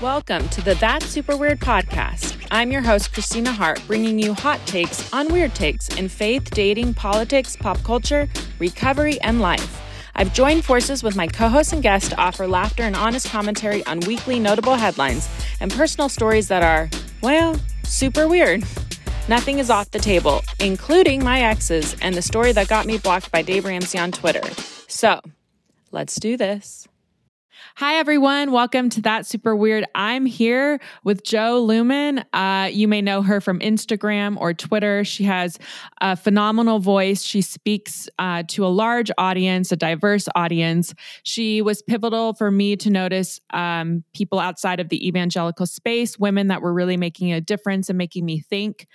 Welcome to the That Super Weird podcast. I'm your host, Kristina Hart, bringing you hot takes on weird takes in faith, dating, politics, pop culture, recovery, and life. I've joined forces with my co host and guest to offer laughter and honest commentary on weekly notable headlines and personal stories that are, well, super weird. Nothing is off the table, including my exes and the story that got me blocked by Dave Ramsey on Twitter. So, let's do this. Hi, everyone. Welcome to That Super Weird. I'm here with Jo Luehmann. Uh, you may know her from Instagram or Twitter. She has a phenomenal voice. She speaks uh, to a large audience, a diverse audience. She was pivotal for me to notice um, people outside of the evangelical space, women that were really making a difference and making me think.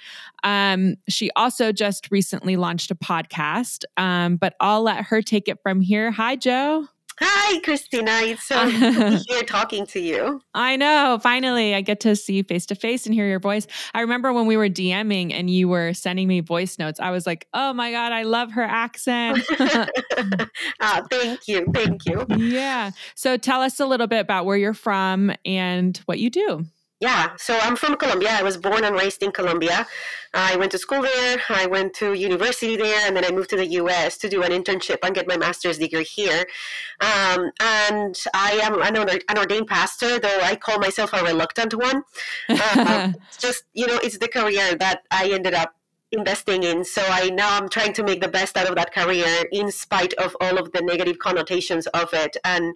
Um, she also just recently launched a podcast, um, but I'll let her take it from here. Hi, Jo. Hi, Kristina. It's so good here talking to you. I know. Finally, I get to see you face to face and hear your voice. I remember when we were DMing and you were sending me voice notes. I was like, "Oh my god, I love her accent." ah, thank you, thank you. Yeah. So tell us a little bit about where you're from and what you do. Yeah, so I'm from Colombia. I was born and raised in Colombia. I went to school there. I went to university there, and then I moved to the U.S. to do an internship and get my master's degree here. Um, and I am an, an, ordained pastor, though I call myself a reluctant one. Uh, just you know, it's the career that I ended up investing in. So I now I'm trying to make the best out of that career in spite of all of the negative connotations of it. And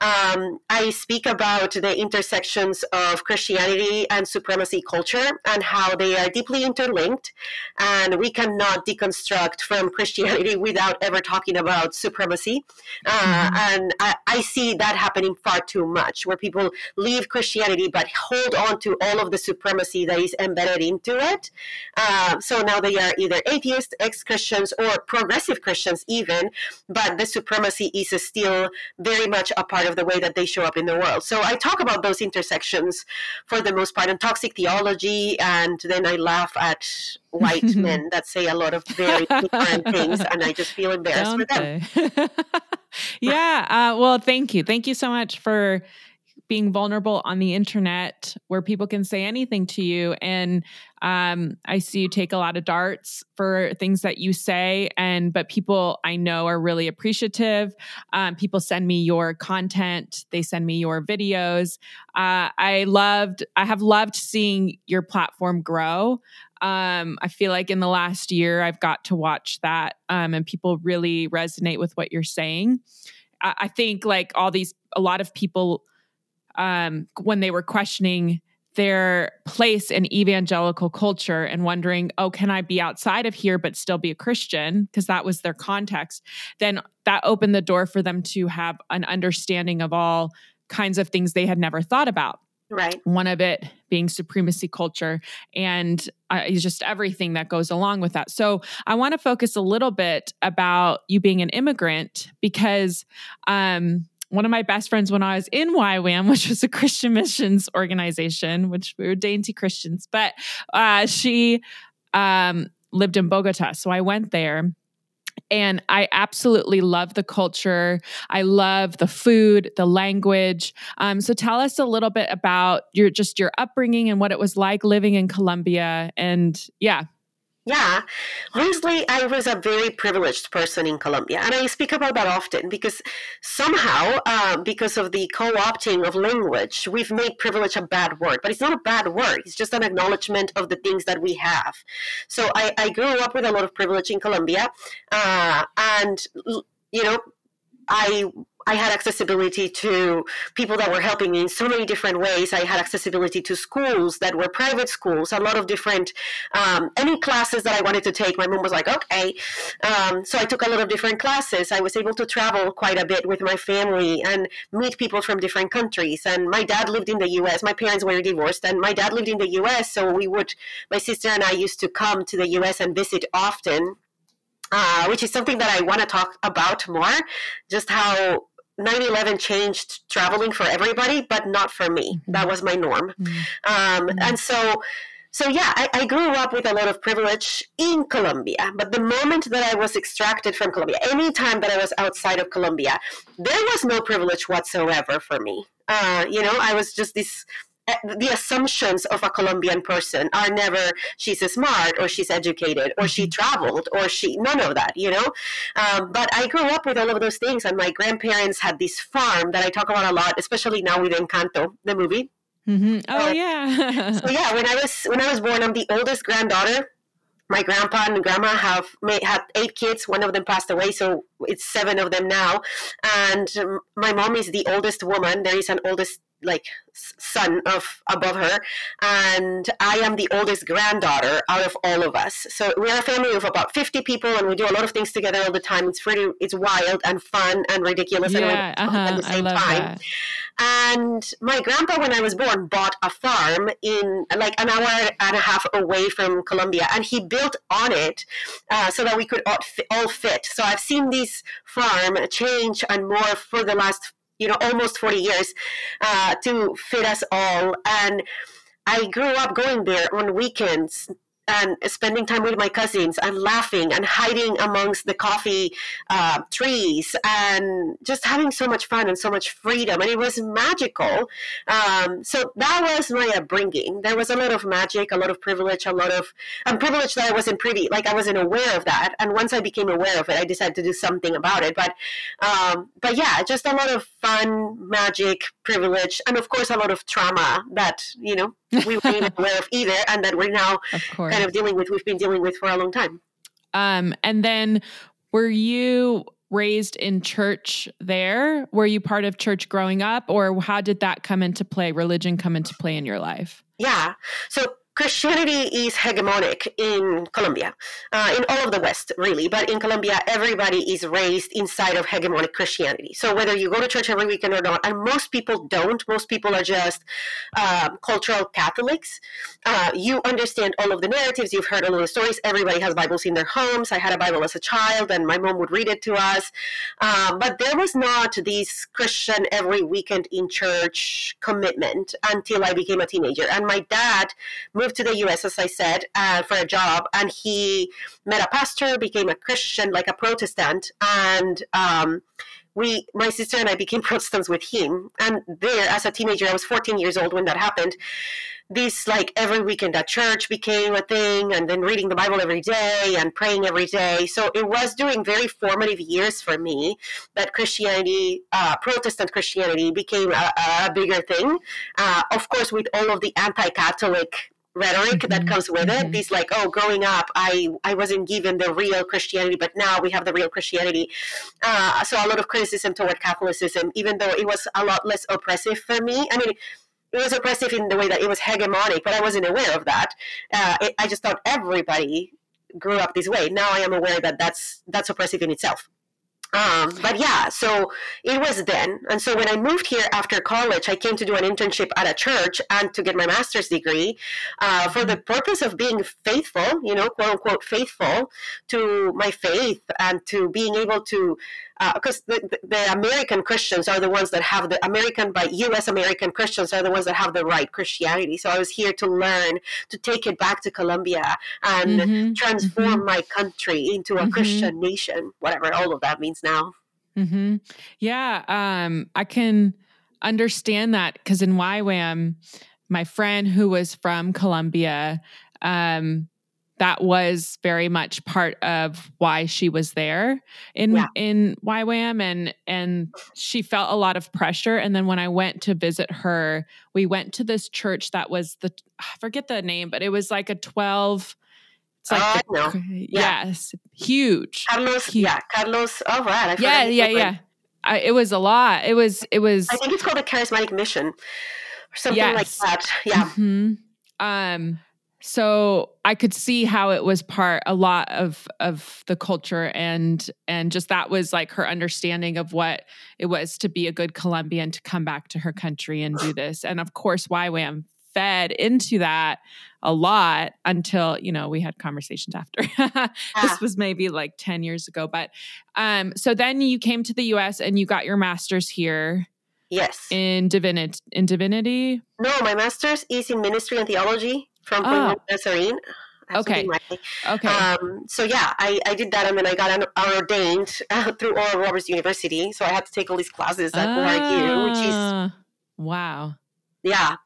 um, I speak about the intersections of Christianity and supremacy culture and how they are deeply interlinked. And we cannot deconstruct from Christianity without ever talking about supremacy. Uh, mm-hmm. And I, I see that happening far too much, where people leave Christianity but hold on to all of the supremacy that is embedded into it. Uh, so now they are either atheists, ex Christians, or progressive Christians, even, but the supremacy is still very much a part of the way that they show up in the world. So I talk about those intersections for the most part, and toxic theology, and then I laugh at white men that say a lot of very different things, and I just feel embarrassed Don't for them. yeah. Uh, well, thank you. Thank you so much for being vulnerable on the internet where people can say anything to you. And um, I see you take a lot of darts for things that you say, and but people I know are really appreciative. Um, people send me your content, they send me your videos. Uh, I loved, I have loved seeing your platform grow. Um, I feel like in the last year I've got to watch that, um, and people really resonate with what you're saying. I, I think like all these, a lot of people um, when they were questioning their place in evangelical culture and wondering, oh, can I be outside of here but still be a Christian? Because that was their context. Then that opened the door for them to have an understanding of all kinds of things they had never thought about. Right. One of it being supremacy culture and uh, just everything that goes along with that. So I want to focus a little bit about you being an immigrant because um, one of my best friends when I was in YWAM, which was a Christian missions organization, which we were dainty Christians, but uh, she um, lived in Bogota. So I went there and I absolutely love the culture. I love the food, the language. Um, so tell us a little bit about your just your upbringing and what it was like living in Colombia. And yeah, yeah, honestly, I was a very privileged person in Colombia, and I speak about that often because somehow, uh, because of the co-opting of language, we've made privilege a bad word. But it's not a bad word; it's just an acknowledgement of the things that we have. So I, I grew up with a lot of privilege in Colombia, uh, and you know, I I had accessibility to people that were helping me in so many different ways. I had accessibility to schools that were private schools, a lot of different, um, any classes that I wanted to take. My mom was like, okay. Um, so I took a lot of different classes. I was able to travel quite a bit with my family and meet people from different countries. And my dad lived in the US. My parents were divorced, and my dad lived in the US. So we would, my sister and I used to come to the US and visit often. Uh, which is something that I want to talk about more, just how 9-11 changed traveling for everybody but not for me mm-hmm. that was my norm mm-hmm. Um, mm-hmm. and so so yeah, I, I, grew up with a lot of privilege in Colombia. But the moment that I was extracted from Colombia, any time that I was outside of Colombia, there was no privilege whatsoever for me. Uh, you know, I was just this. Eh, the assumptions of a Colombian person are never she's smart or she's educated or she traveled or she none of that, you know. Um, but I grew up with all of those things, and my grandparents had this farm that I talk about a lot, especially now with Encanto, the movie Mm-hmm. Oh uh, yeah. so yeah, when I was when I was born, I'm the oldest granddaughter. My grandpa and grandma have made, had eight kids. One of them passed away, so it's seven of them now. And my mom is the oldest woman. There is an oldest like son of above her. And i am the oldest granddaughter out of all of us. So we're a family of about 50 people and we do a lot of things together all the time. It's pretty it's wild and fun and ridiculous yeah, and uh-huh, at the same time. that. and my grandpa when i was born bought a farm in like an hour and a half away from colombia and he built on it uh, so that we could all fit, all fit. So i've seen this farm change and more for the last you know almost 40 years uh, to fit us all. And i grew up going there on weekends and spending time with my cousins and laughing and hiding amongst the coffee uh, trees and just having so much fun and so much freedom. And it was magical. Um, so that was my upbringing. There was a lot of magic, a lot of privilege, a lot of um, privilege that I wasn't privy, like I wasn't aware of that. And once I became aware of it, I decided to do something about it. But, um, but yeah, just a lot of fun, magic, privilege, and of course a lot of trauma that you know we weren't aware of either, and that we're now kind of dealing with. We've been dealing with for a long time. Um, and then were you raised in church there? Were you part of church growing up, or how did that come into play? Religion come into play in your life? Yeah. So Christianity is hegemonic in Colombia, uh, in all of the West, really. But in Colombia, everybody is raised inside of hegemonic Christianity. So whether you go to church every weekend or not, and most people don't, most people are just um, cultural Catholics. Uh, you understand all of the narratives, you've heard all of the stories. Everybody has Bibles in their homes. I had a Bible as a child, and my mom would read it to us. Um, but there was not this Christian every weekend in church commitment until I became a teenager. And my dad moved to the US, as I said, uh, for a job, and he met a pastor, became a Christian, like a Protestant, and um, we, my sister and I, became Protestants with him. And there, as a teenager, I was 14 years old when that happened. This, like every weekend at church, became a thing, and then reading the Bible every day and praying every day. So it was during very formative years for me that Christianity, uh, Protestant Christianity, became a, a bigger thing. Uh, of course, with all of the anti-Catholic rhetoric mm-hmm. that comes with mm-hmm. it. These like, oh, growing up, I I wasn't given the real Christianity, but now we have the real Christianity. Uh, so a lot of criticism toward Catholicism, even though it was a lot less oppressive for me. I mean. It was oppressive in the way that it was hegemonic, but I wasn't aware of that. Uh, it, I just thought everybody grew up this way. Now I am aware that that's that's oppressive in itself. Um, but yeah, so it was then. And so when I moved here after college, I came to do an internship at a church and to get my master's degree uh, for the purpose of being faithful, you know, quote unquote, faithful to my faith and to being able to because uh, the, the, American Christians are the ones that have the American by U.S. American Christians are the ones that have the right Christianity. So I was here to learn to take it back to Colombia and mm-hmm. transform mm-hmm. my country into a mm-hmm. Christian nation, whatever all of that means now. Mm-hmm. Yeah, um, I can understand that because in YWAM, my friend who was from Colombia. Um, that was very much part of why she was there in yeah. in YWAM and and she felt a lot of pressure and then when I went to visit her we went to this church that was the I forget the name but it was like a 12 it's like uh, the, yeah. yes huge Carlos huge. yeah Carlos oh right yeah yeah yeah I, it was a lot it was it was I think it's called a charismatic mission or something yes. like that yeah mm-hmm. um so i could see how it was part a lot of of the culture and and just that was like her understanding of what it was to be a good colombian to come back to her country and do this. And of course ywam fed into that a lot until you know we had conversations after. This was maybe like 10 years ago but um so then you came to the us and you got your master's here yes. in divinity in divinity? No my master's is in ministry and theology from oh. Nazarene. Okay. Okay. Um, so yeah, I, I did that, and then I got ordained uh, through Oral Roberts University. So I had to take all these classes at ORU, which is ah, wow. Yeah.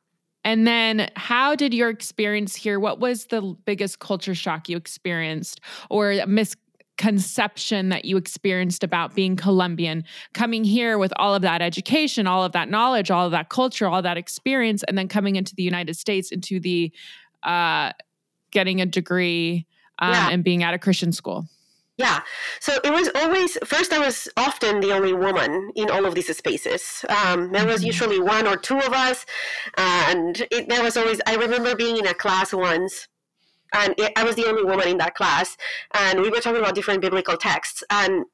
And then, how did your experience here? What was the biggest culture shock you experienced, or misconception that you experienced about being Colombian, coming here with all of that education, all of that knowledge, all of that culture, all that experience, and then coming into the United States, into the uh, getting a degree um, yeah. and being at a Christian school? Yeah. So it was always, first, I was often the only woman in all of these spaces. Um, there was mm-hmm. usually one or two of us. And it, there was always, I remember being in a class once and it, I was the only woman in that class. And we were talking about different biblical texts. And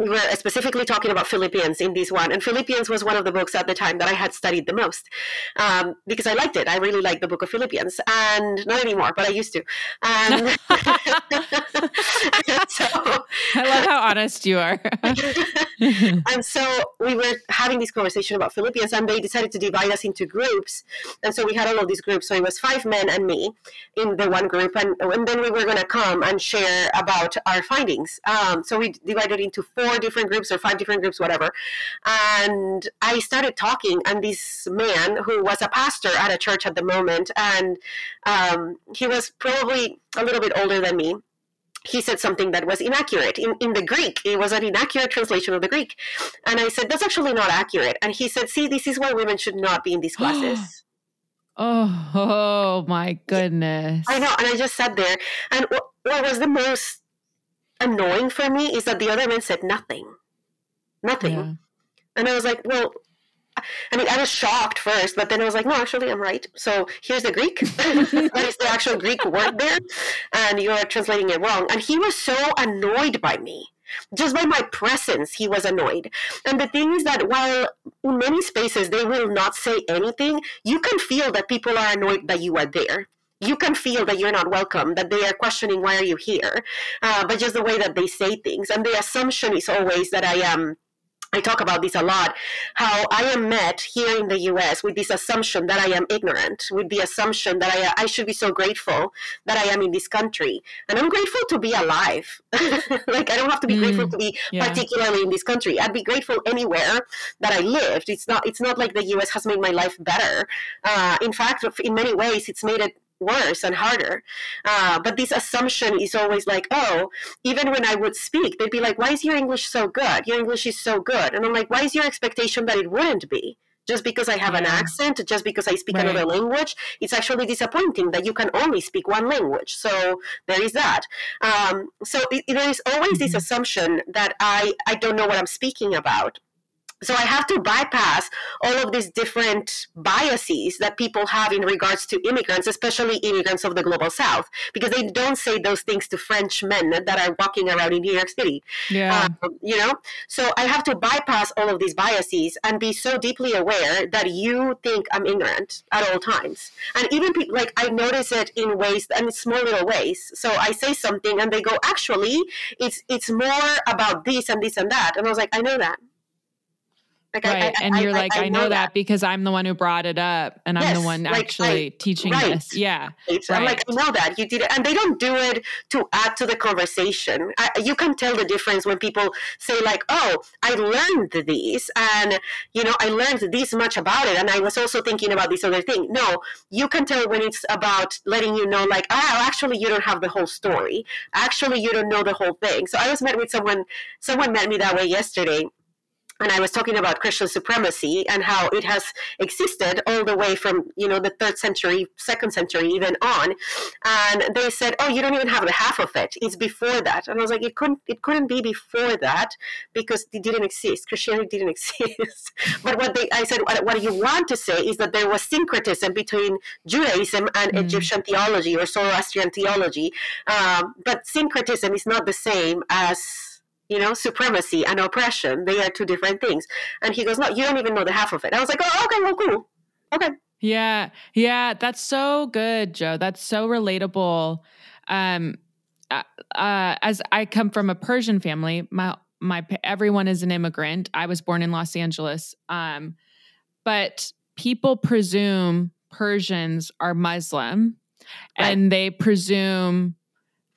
we were specifically talking about Philippians in this one, and Philippians was one of the books at the time that I had studied the most um, because I liked it. I really liked the book of Philippians, and not anymore, but I used to. And so, I love how honest you are. and so we were having this conversation about Philippians, and they decided to divide us into groups, and so we had all of these groups. So it was five men and me in the one group, and, and then we were going to come and share about our findings. Um, so we divided into four four different groups or five different groups, whatever. And I started talking, and this man who was a pastor at a church at the moment, and um, he was probably a little bit older than me he said something that was inaccurate in, in the Greek. It was an inaccurate translation of the Greek. And I said, that's actually not accurate. And he said, see, this is why women should not be in these classes. oh, oh, my goodness. I know. And I just sat there. And what, what was the most annoying for me is that the other men said nothing. Nothing. Yeah. And I was like, well, I mean, I was shocked first, but then I was like, no, actually, I'm right. So here's the Greek. that is the actual Greek word there. And you are translating it wrong. And he was so annoyed by me. Just by my presence, he was annoyed. And the thing is that while in many spaces they will not say anything, you can feel that people are annoyed that you are there you can feel that you're not welcome, that they are questioning why are you here, uh, but just the way that they say things. And the assumption is always that I am. I talk about this a lot, how I am met here in the US with this assumption that I am ignorant, with the assumption that I, I should be so grateful that I am in this country. And I'm grateful to be alive. like, I don't have to be mm, grateful to be yeah. particularly in this country. I'd be grateful anywhere that I lived. It's not, it's not like the US has made my life better. Uh, in fact, in many ways, it's made it worse and harder. Uh, but this assumption is always like, oh, even when I would speak, they'd be like, why is your English so good? Your English is so good. And I'm like, why is your expectation that it wouldn't be? Just because I have yeah. an accent, just because I speak right. another language, it's actually disappointing that you can only speak one language. So there is that. Um, so it, there is always mm-hmm. this assumption that I, I don't know what I'm speaking about so I have to bypass all of these different biases that people have in regards to immigrants, especially immigrants of the global south, because they don't say those things to French men that are walking around in New York City. Yeah. Um, you know? So I have to bypass all of these biases and be so deeply aware that you think I'm ignorant at all times. And even people, like I notice it in ways, and small little ways. So I say something and they go, actually, it's it's more about this and this and that. And I was like, I know that. Like right. I, I, and you're I, like, I, know, know that. that. because I'm the one who brought it up and yes, I'm the one like actually teaching right. this. Yeah. Right. I'm like, I know that you did it. And they don't do it to add to the conversation. you can tell the difference when people say like, oh, I learned these and, you know, I learned this much about it. And I was also thinking about this other thing. No, you can tell when it's about letting you know like, oh, actually you don't have the whole story. Actually, you don't know the whole thing. So I was met with someone, someone met me that way yesterday and I was talking about Christian supremacy and how it has existed all the way from you know the third century, second century, even on. And they said, "Oh, you don't even have the half of it. It's before that." And I was like, "It couldn't. It couldn't be before that because it didn't exist. Christianity didn't exist." but what they, I said, what, what, you want to say is that there was syncretism between Judaism and mm. Egyptian theology or Zoroastrian theology. Um, but syncretism is not the same as you know, supremacy and oppression. They are two different things. And he goes, No, you don't even know the half of it. I was like, Oh, okay, well, cool. Okay. Yeah. Yeah. That's so good, Jo. That's so relatable. Um, uh, uh, as I come from a Persian family, my my everyone is an immigrant. I was born in Los Angeles. Um, but people presume Persians are Muslim and they presume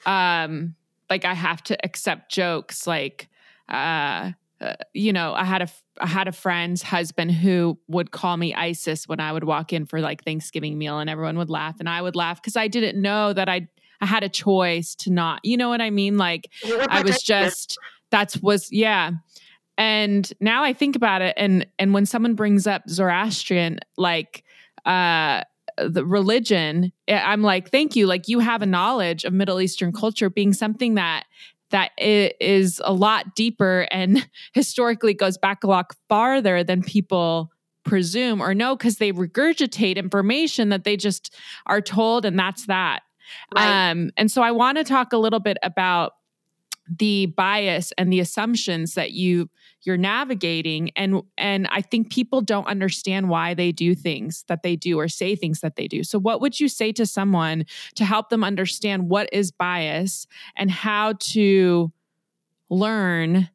um like I have to accept jokes like uh, uh, you know, I had a I had a friend's husband who would call me ISIS when I would walk in for like Thanksgiving meal, and everyone would laugh, and I would laugh because I didn't know that I I had a choice to not. You know what I mean? Like I was just that's was yeah. And now I think about it, and and when someone brings up Zoroastrian, like uh the religion eh, i'm like thank you like you have a knowledge of middle eastern culture being something that that is a lot deeper and historically goes back a lot farther than people presume or know because they regurgitate information that they just are told and that's that right. um, and so i want to talk a little bit about the bias and the assumptions that you you're navigating and and I think people don't understand why they do things that they do or say things that they do. So what would you say to someone to help them understand what is bias and how to learn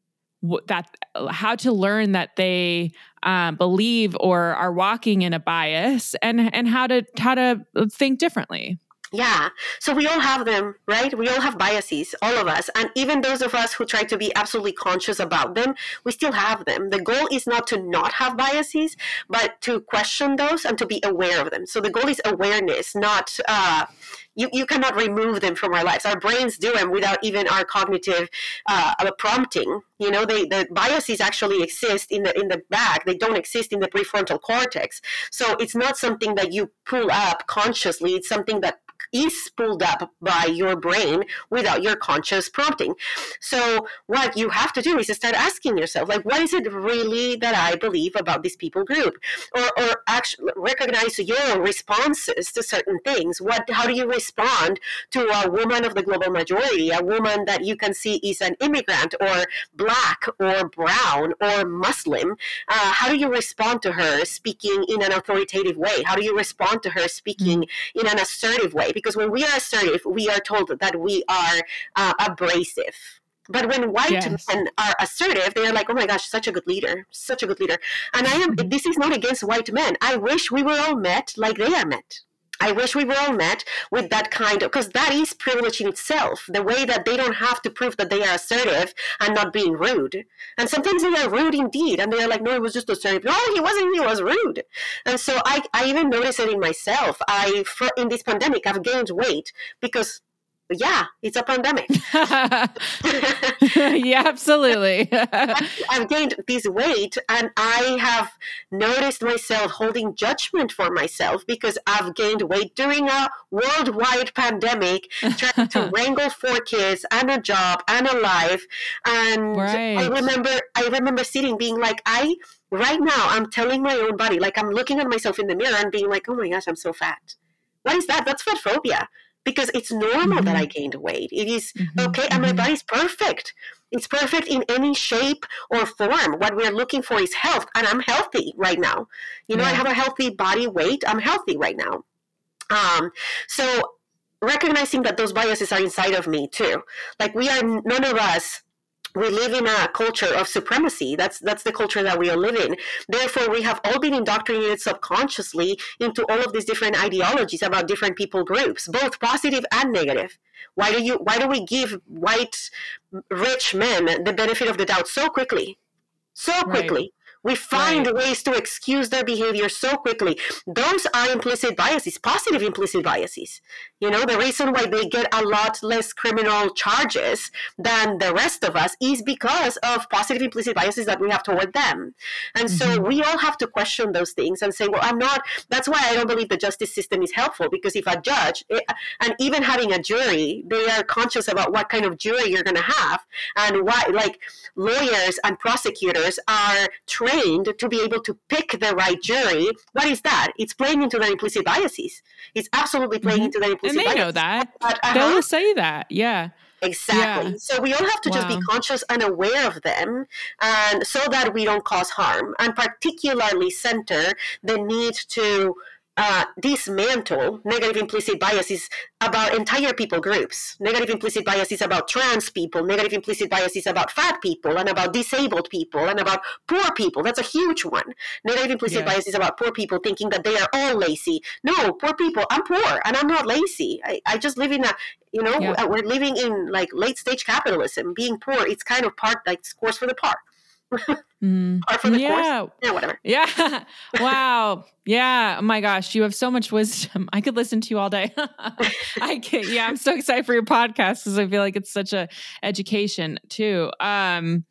that how to learn that they um, believe or are walking in a bias and and how to how to think differently yeah. So we all have them, right? We all have biases, all of us. And even those of us who try to be absolutely conscious about them, we still have them. The goal is not to not have biases, but to question those and to be aware of them. So the goal is awareness, not, uh, you, you cannot remove them from our lives. Our brains do them without even our cognitive uh, prompting. You know, they, the biases actually exist in the in the back. They don't exist in the prefrontal cortex. So it's not something that you pull up consciously. It's something that is pulled up by your brain without your conscious prompting. So what you have to do is to start asking yourself, like, what is it really that I believe about this people group? Or, or actually recognize your responses to certain things. What, how do you respond to a woman of the global majority, a woman that you can see is an immigrant or black or brown or Muslim? Uh, how do you respond to her speaking in an authoritative way? How do you respond to her speaking mm-hmm. in an assertive way? Because when we are assertive, we are told that we are uh, abrasive. But when white yes. men are assertive, they are like, "Oh my gosh, such a good leader, such a good leader." And I am. Mm-hmm. This is not against white men. I wish we were all met like they are met. I wish we were all met with that kind of, because that is privilege in itself, the way that they don't have to prove that they are assertive and not being rude. And sometimes they are rude indeed, and they're like, no, it was just assertive. No, he wasn't, he was rude. And so I, I even noticed it in myself. I, for, in this pandemic, I've gained weight because yeah, it's a pandemic. yeah, absolutely. I've gained this weight and I have noticed myself holding judgment for myself because I've gained weight during a worldwide pandemic, trying to wrangle four kids and a job and a life. And right. I remember I remember sitting being like, I right now I'm telling my own body, like I'm looking at myself in the mirror and being like, oh my gosh, I'm so fat. What is that? That's fat phobia because it's normal mm-hmm. that I gained weight. It is mm-hmm. okay, and my mm-hmm. body's perfect. It's perfect in any shape or form. What we're looking for is health, and I'm healthy right now. You know, yeah. I have a healthy body weight. I'm healthy right now. Um, so recognizing that those biases are inside of me too. Like we are, none of us we live in a culture of supremacy. That's that's the culture that we are living. Therefore, we have all been indoctrinated subconsciously into all of these different ideologies about different people groups, both positive and negative. Why do you why do we give white rich men the benefit of the doubt so quickly? So quickly. Right. We find right. ways to excuse their behavior so quickly. Those are implicit biases, positive implicit biases. You know, the reason why they get a lot less criminal charges than the rest of us is because of positive implicit biases that we have toward them. And mm-hmm. so we all have to question those things and say, well, I'm not, that's why I don't believe the justice system is helpful because if a judge, eh, and even having a jury, they are conscious about what kind of jury you're going to have and why, like, lawyers and prosecutors are trained to be able to pick the right jury. What is that? It's playing into their implicit biases. It's absolutely playing mm-hmm. into their implicit and they know that. Uh-huh. They'll say that. Yeah. Exactly. Yeah. So we all have to wow. just be conscious and aware of them, and so that we don't cause harm, and particularly center the need to uh, dismantle negative implicit biases about entire people groups. Negative implicit biases about trans people, negative implicit biases about fat people, and about disabled people, and about poor people. That's a huge one. Negative implicit yeah. biases about poor people thinking that they are all lazy. No, poor people, I'm poor and I'm not lazy. I, I just live in a, you know, yeah. we're living in like late stage capitalism. Being poor, it's kind of part, like, scores for the part mm. or for the yeah. course. Yeah, whatever. Yeah. wow. Yeah. Oh my gosh. You have so much wisdom. I could listen to you all day. I can yeah, I'm so excited for your podcast because I feel like it's such a education too. Um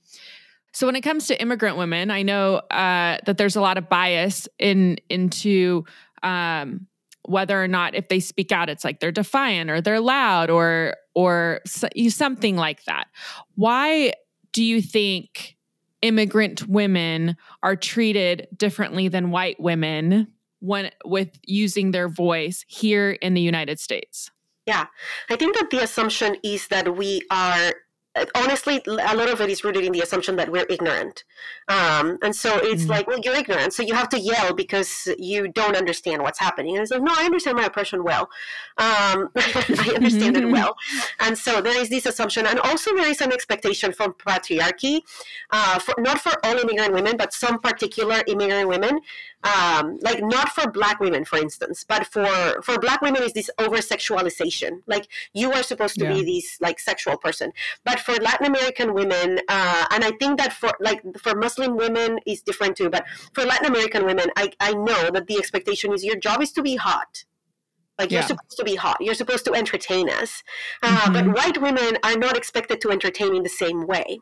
so when it comes to immigrant women, I know uh, that there's a lot of bias in into um, whether or not if they speak out, it's like they're defiant or they're loud or or something like that. Why do you think immigrant women are treated differently than white women when with using their voice here in the United States? Yeah, I think that the assumption is that we are honestly, a lot of it is rooted in the assumption that we're ignorant. Um, and so it's mm-hmm. like, well, you're ignorant. So you have to yell because you don't understand what's happening. And it's like, no, I understand my oppression well. Um, I understand it well. And so there is this assumption. And also there is an expectation from patriarchy, uh, for, not for all immigrant women, but some particular immigrant women um, like not for black women for instance but for for black women is this over sexualization like you are supposed to yeah. be this like sexual person but for latin american women uh, and i think that for like for muslim women is different too but for latin american women i i know that the expectation is your job is to be hot like yeah. you're supposed to be hot. You're supposed to entertain us. Uh, mm-hmm. But white women are not expected to entertain in the same way.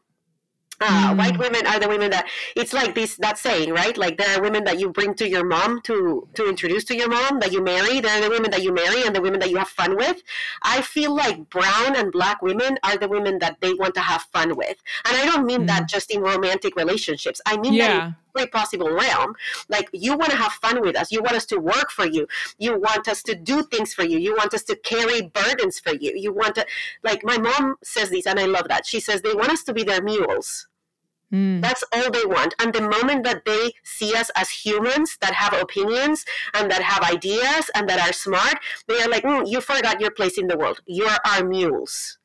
Uh, mm. White women are the women that it's like this that saying, right? Like there are women that you bring to your mom to to introduce to your mom that you marry. There are the women that you marry and the women that you have fun with. I feel like brown and black women are the women that they want to have fun with, and I don't mean mm. that just in romantic relationships. I mean yeah. that every possible realm. Like you want to have fun with us. You want us to work for you. You want us to do things for you. You want us to carry burdens for you. You want to like my mom says this and I love that. She says they want us to be their mules. Mm. That's all they want. And the moment that they see us as humans that have opinions and that have ideas and that are smart, they are like, mm, you forgot your place in the world. You're our mules.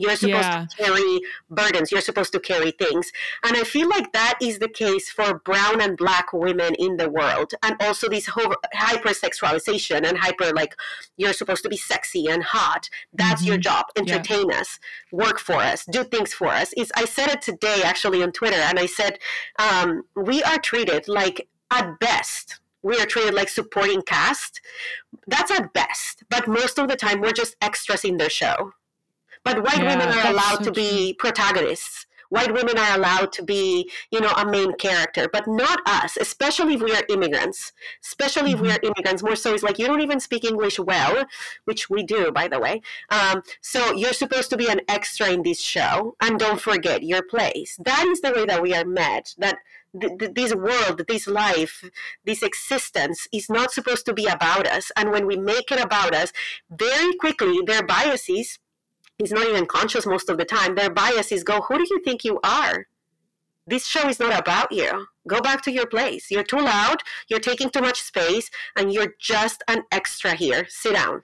You're supposed yeah. to carry burdens. You're supposed to carry things. And I feel like that is the case for brown and black women in the world. And also this whole hypersexualization and hyper, like, you're supposed to be sexy and hot. That's mm-hmm. your job. Entertain yeah. us, work for us, do things for us. It's, I said it today actually on Twitter, and I said, um, we are treated like, at best, we are treated like supporting cast. That's at best. But most of the time, we're just extras in their show. But white yeah, women are allowed so to be protagonists. White women are allowed to be, you know, a main character, but not us, especially if we are immigrants. Especially mm-hmm. if we mm-hmm. are immigrants. More so, it's like you don't even speak English well, which we do, by the way. Um, so you're supposed to be an extra in this show, and don't forget your place. That is the way that we are met. That this world, this life, this existence is not supposed to be about us. And when we make it about us, very quickly, their biases he's not even conscious most of the time. Their biases go, Who do you think you are? This show is not about you. Go back to your place. You're too loud, you're taking too much space, and you're just an extra here. Sit down.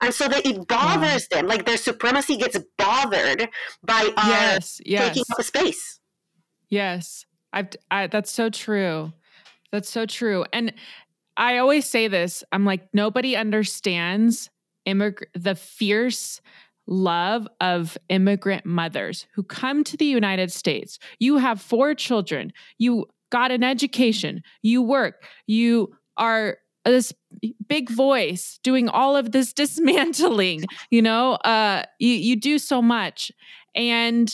And so that it bothers yeah. them, like their supremacy gets bothered by our yes, yes. taking up space. Yes, I've, I, that's so true. That's so true. And I always say this I'm like, nobody understands immig- the fierce love of immigrant mothers who come to the United States. You have four children, you got an education, you work, you are this big voice doing all of this dismantling, you know, uh, you, you do so much. And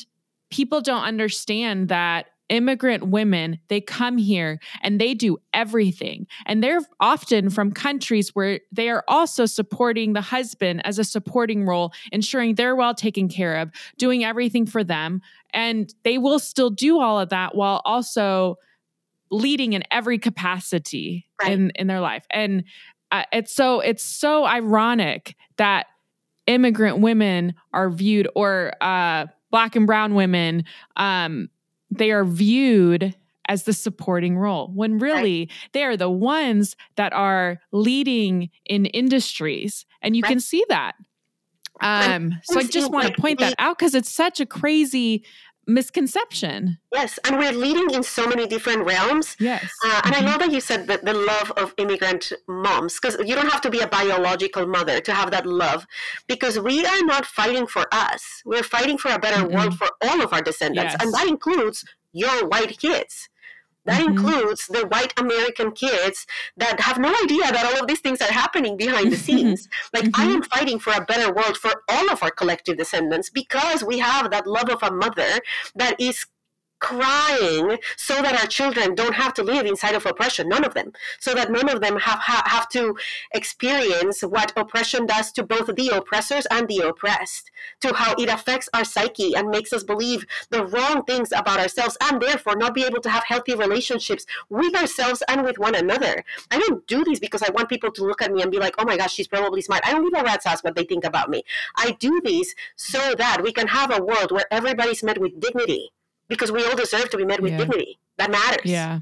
people don't understand that immigrant women, they come here and they do everything. And they're often from countries where they are also supporting the husband as a supporting role, ensuring they're well taken care of, doing everything for them. And they will still do all of that while also leading in every capacity right. in, in their life. And uh, it's so it's so ironic that immigrant women are viewed or uh, black and brown women um, they are viewed as the supporting role when really right. they are the ones that are leading in industries and you right. can see that um so i just want to point that out because it's such a crazy misconception. Yes, and we're leading in so many different realms. Yes. Uh, and mm-hmm. I love that you said that the love of immigrant moms, because you don't have to be a biological mother to have that love, because we are not fighting for us. We're fighting for a better mm-hmm. world for all of our descendants, yes. and that includes your white kids. That mm-hmm. includes the white American kids that have no idea that all of these things are happening behind the scenes. like, mm-hmm. I am fighting for a better world for all of our collective descendants because we have that love of a mother that is crying so that our children don't have to live inside of oppression none of them. So that none of them have ha- have to experience what oppression does to both the oppressors and the oppressed to how it affects our psyche and makes us believe the wrong things about ourselves and therefore not be able to have healthy relationships with ourselves and with one another. I don't do this because i want people to look at me and be like oh my gosh she's probably smart. I don't give a rat's ass what they think about me. I do this so that we can have a world where everybody's met with dignity because we all deserve to be met with yeah. dignity. That matters. Yeah.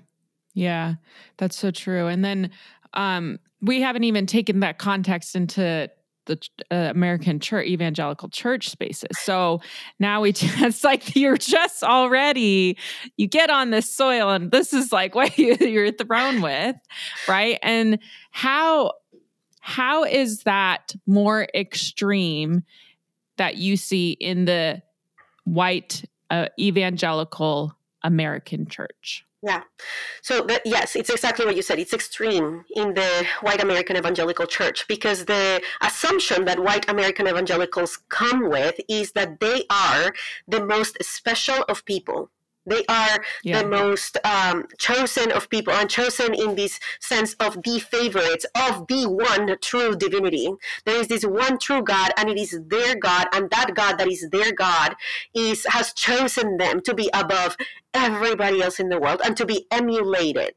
Yeah. That's so true. And then um, we haven't even taken that context into the uh, American church, evangelical church spaces. So now we, it's like you're just already, you get on this soil and this is like what you, you're thrown with, right? And how, how is that more extreme that you see in the white evangelical American church. Yeah. So that, yes, it's exactly what you said. It's extreme in the white American evangelical church because the assumption that white American evangelicals come with is that they are the most special of people. They are yeah. the most um, chosen of people, and chosen in this sense of the favorites of the one true divinity. There is this one true God, and it is their God, and that God that is their God is has chosen them to be above everybody else in the world and to be emulated.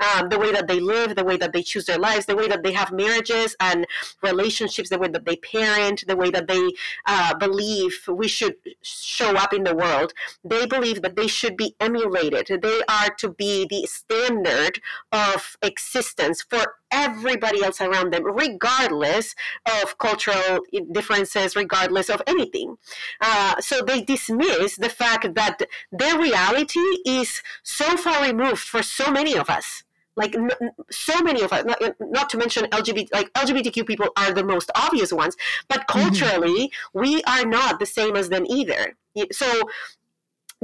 Um, the way that they live, the way that they choose their lives, the way that they have marriages and relationships, the way that they parent, the way that they uh, believe we should show up in the world. They believe that they should be emulated. They are to be the standard of existence for everybody else around them, regardless of cultural differences, regardless of anything. Uh, so they dismiss the fact that their reality is so far removed for so many of us. Like n- so many of us, not, not, to mention LGBT, like LGBTQ people are the most obvious ones, but mm-hmm. culturally, mm-hmm. we are not the same as them either. So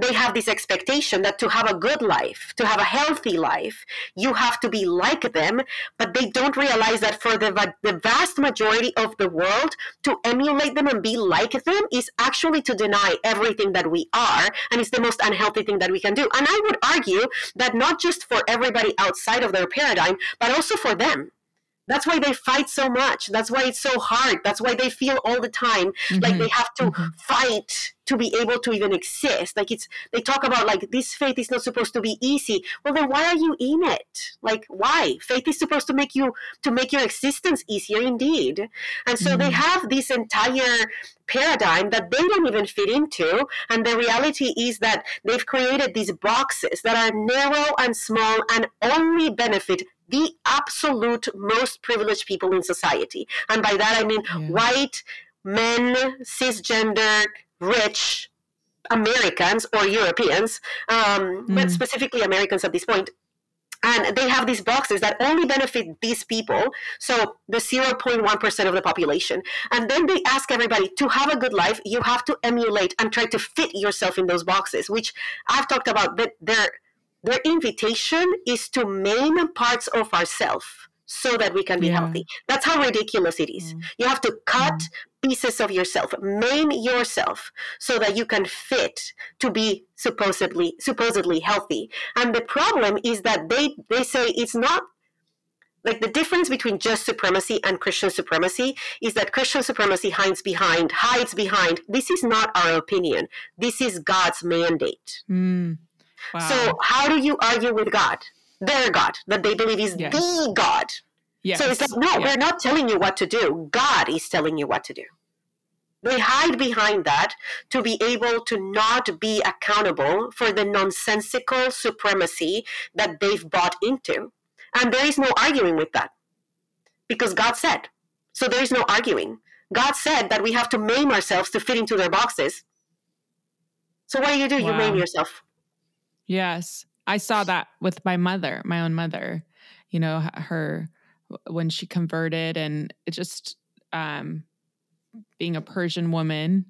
they have this expectation that to have a good life, to have a healthy life, you have to be like them, but they don't realize that for the, the vast majority of the world, to emulate them and be like them is actually to deny everything that we are, and it's the most unhealthy thing that we can do. And I would argue that not just for everybody outside of their paradigm, but also for them that's why they fight so much. That's why it's so hard. That's why they feel all the time mm-hmm. like they have to mm-hmm. fight to be able to even exist. Like it's they talk about like this faith is not supposed to be easy. Well then why are you in it? Like why? Faith is supposed to make you to make your existence easier indeed. And so mm-hmm. they have this entire paradigm that they don't even fit into. And the reality is that they've created these boxes that are narrow and small and only benefit the absolute most privileged people in society. And by that I mean yeah. white men, cisgender, rich Americans or Europeans, um, mm. but specifically Americans at this point. And they have these boxes that only benefit these people, so the 0.1% of the population. And then they ask everybody to have a good life, you have to emulate and try to fit yourself in those boxes, which I've talked about that they're their invitation is to maim parts of ourself so that we can be yeah. healthy. That's how ridiculous it is. Mm. You have to cut mm. pieces of yourself, maim yourself so that you can fit to be supposedly supposedly healthy. And the problem is that they they say it's not like the difference between just supremacy and Christian supremacy is that Christian supremacy hides behind hides behind this is not our opinion. This is God's mandate. Mm. So how do you argue with God? Their God, that they believe is yes. the God. Yes. So it's like, no, we're not telling you what to do. God is telling you what to do. They hide behind that to be able to not be accountable for the nonsensical supremacy that they've bought into. And there is no arguing with that because God said. So there is no arguing. God said that we have to maim ourselves to fit into their boxes. So what do you do? Wow. You maim yourself. Yes. I saw that with my mother, my own mother. You know, her when she converted and it just um being a Persian woman,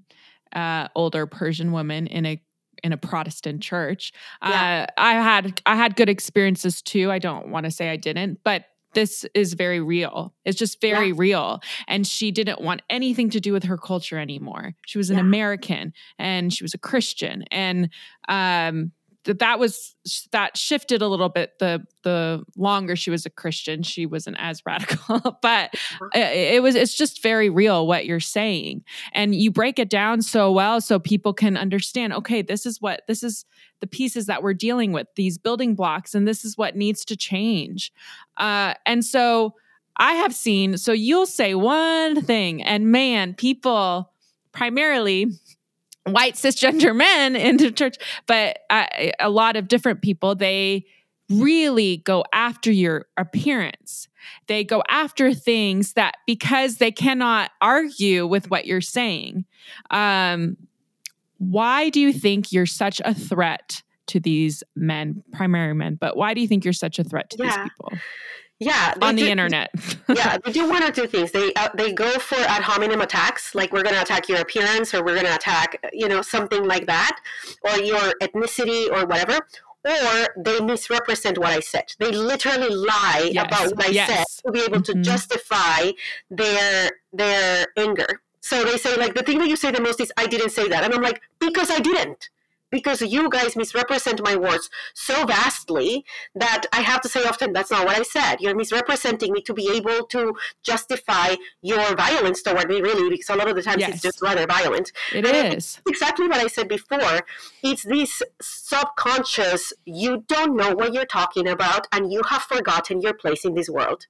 uh older Persian woman in a in a Protestant church. Yeah. Uh, I had I had good experiences too. I don't want to say I didn't, but this is very real. It's just very yeah. real. And she didn't want anything to do with her culture anymore. She was an yeah. American and she was a Christian. And um, that that was that shifted a little bit the the longer she was a christian. She wasn't as radical but uh-huh. it, it, was it's just very real what you're saying. And you break it down so well so people can understand okay this is what this is the pieces that we're dealing with these building blocks and this is what needs to change. Uh, and so i have seen so you'll say one thing and man people primarily white cisgender men into church, but uh, a lot of different people, they really go after your appearance. They go after things that because they cannot argue with what you're saying. Um, why do you think you're such a threat to these men, primary men? But why do you think you're such a threat to yeah. these people? Yeah on the internet yeah they do one or two things they uh, they go for ad hominem attacks like we're going to attack your appearance or we're going to attack you know something like that or your ethnicity or whatever or they misrepresent what I said. They literally lie yes. about what I yes. said to be able mm-hmm. to justify their their anger. So they say like the thing that you say the most is I didn't say that, and I'm like because I didn't because you guys misrepresent my words so vastly that I have to say often, that's not what I said. You're misrepresenting me to be able to justify your violence toward me, really, because a lot of the times yes. it's just rather violent. It and is. exactly what I said before. It's this subconscious, you don't know what you're talking about, and you have forgotten your place in this world.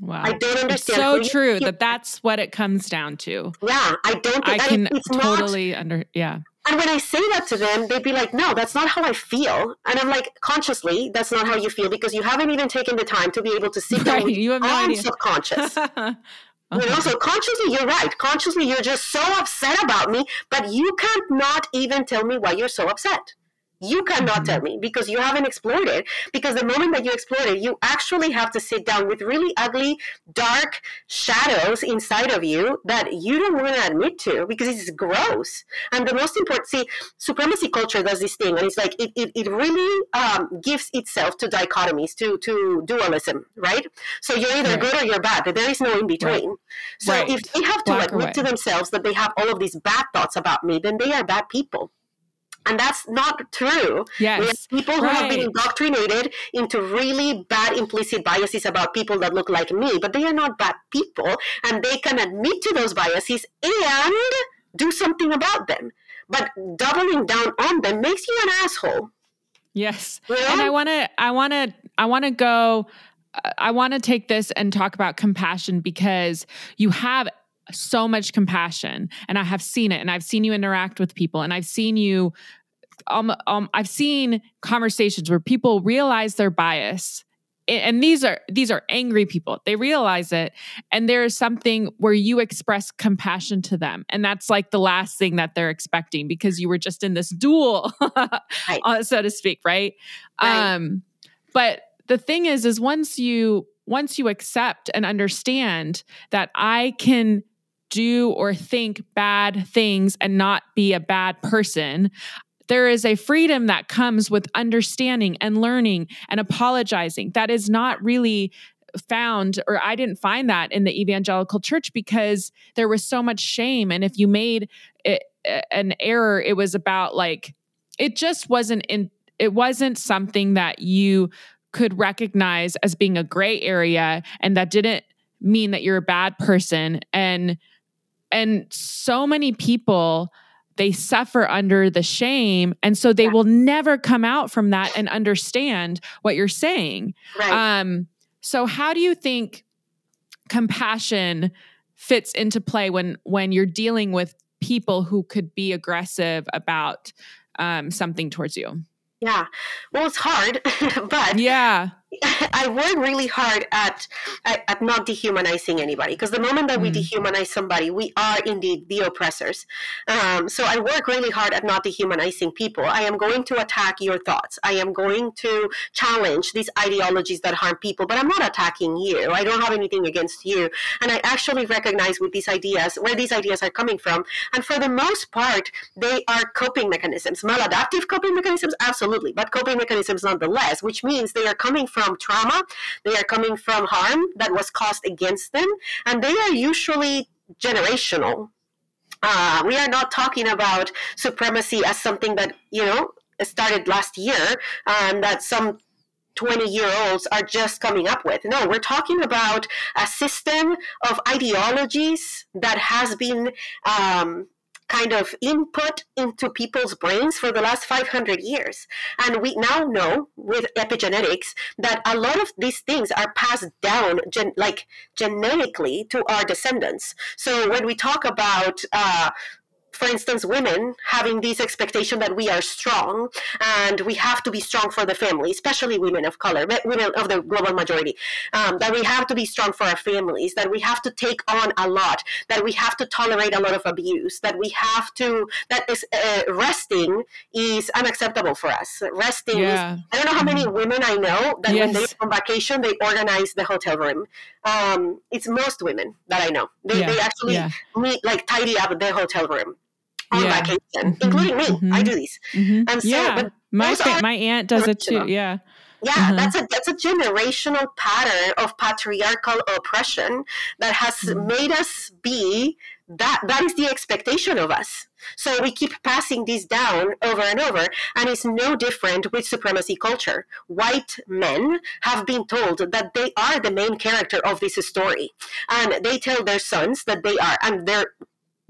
Wow. I don't understand. It's so true that that's what it comes down to. Yeah, I don't. I can totally not, under. Yeah, and when I say that to them, they'd be like, no, that's not how I feel. And I'm like, consciously, that's not how you feel because you haven't even taken the time to be able to sit down with you have no subconscious. uh-huh. You know, so consciously, you're right. Consciously, you're just so upset about me, but you can't not even tell me why you're so upset. You cannot mm-hmm. tell me because you haven't explored it. Because the moment that you explore it, you actually have to sit down with really ugly, dark shadows inside of you that you don't want to admit to because it's gross. And the most important, see, supremacy culture does this thing, and it's like it, it, it really um, gives itself to dichotomies, to, to dualism, right? So you're either right. good or you're bad. There is no in between. Right. So right. if they have to Black admit to themselves that they have all of these bad thoughts about me, then they are bad people. And that's not true. Yes. people who right. have been indoctrinated into really bad implicit biases about people that look like me, but they are not bad people, and they can admit to those biases and do something about them. But doubling down on them makes you an asshole. Yes. And I want to I want to I want to go uh, I want to take this and talk about compassion because you have so much compassion and I have seen it and I've seen you interact with people and I've seen you um, um I've seen conversations where people realize their bias and these are these are angry people they realize it and there is something where you express compassion to them and that's like the last thing that they're expecting because you were just in this duel right. uh, so to speak right? right um but the thing is is once you once you accept and understand that i can do or think bad things and not be a bad person. There is a freedom that comes with understanding and learning and apologizing. That is not really found or I didn't find that in the evangelical church because there was so much shame. And if you made it, an error it was about like it just wasn't in it wasn't something that you could recognize as being a gray area and that didn't mean that you're a bad person. And and so many people they suffer under the shame and so they yeah. will never come out from that and understand what you're saying right. um so how do you think compassion fits into play when when you're dealing with people who could be aggressive about um, something towards you? Yeah. Well, it's hard, but yeah. I work really hard at at, at not dehumanizing anybody because the moment that we mm. dehumanize somebody, we are indeed the oppressors. Um, so I work really hard at not dehumanizing people. I am going to attack your thoughts. I am going to challenge these ideologies that harm people, but I'm not attacking you. I don't have anything against you, and I actually recognize with these ideas where these ideas are coming from. And for the most part, they are coping mechanisms, maladaptive coping mechanisms, absolutely, but coping mechanisms nonetheless, which means they are coming from from trauma, they are coming from harm that was caused against them, and they are usually generational. Uh, we are not talking about supremacy as something that, you know, started last year and that some 20 year olds are just coming up with. No, we're talking about a system of ideologies that has been um, kind of input into people's brains for the last 500 years. And we now know with epigenetics that a lot of these things are passed down gen- like genetically to our descendants. So when we talk about uh, for instance, women having this expectation that we are strong and we have to be strong for the family, especially women of color, women of the global majority, um, that we have to be strong for our families, that we have to take on a lot, that we have to tolerate a lot of abuse, that we have to, that is uh, resting is unacceptable for us. Resting yeah. is, I don't know how many mm-hmm. women I know that yes. when they're on vacation, they organize the hotel room. Um, it's most women that I know. They, yeah. they actually yeah. meet, like tidy up the hotel room on yeah. vacation, mm-hmm. including me. Mm-hmm. I do these. Mm-hmm. And so, yeah. my, fa- my aunt does it too. Yeah. Yeah, uh-huh. that's a that's a generational pattern of patriarchal oppression that has mm-hmm. made us be that that is the expectation of us. So we keep passing this down over and over, and it's no different with supremacy culture. White men have been told that they are the main character of this story, and they tell their sons that they are, and they're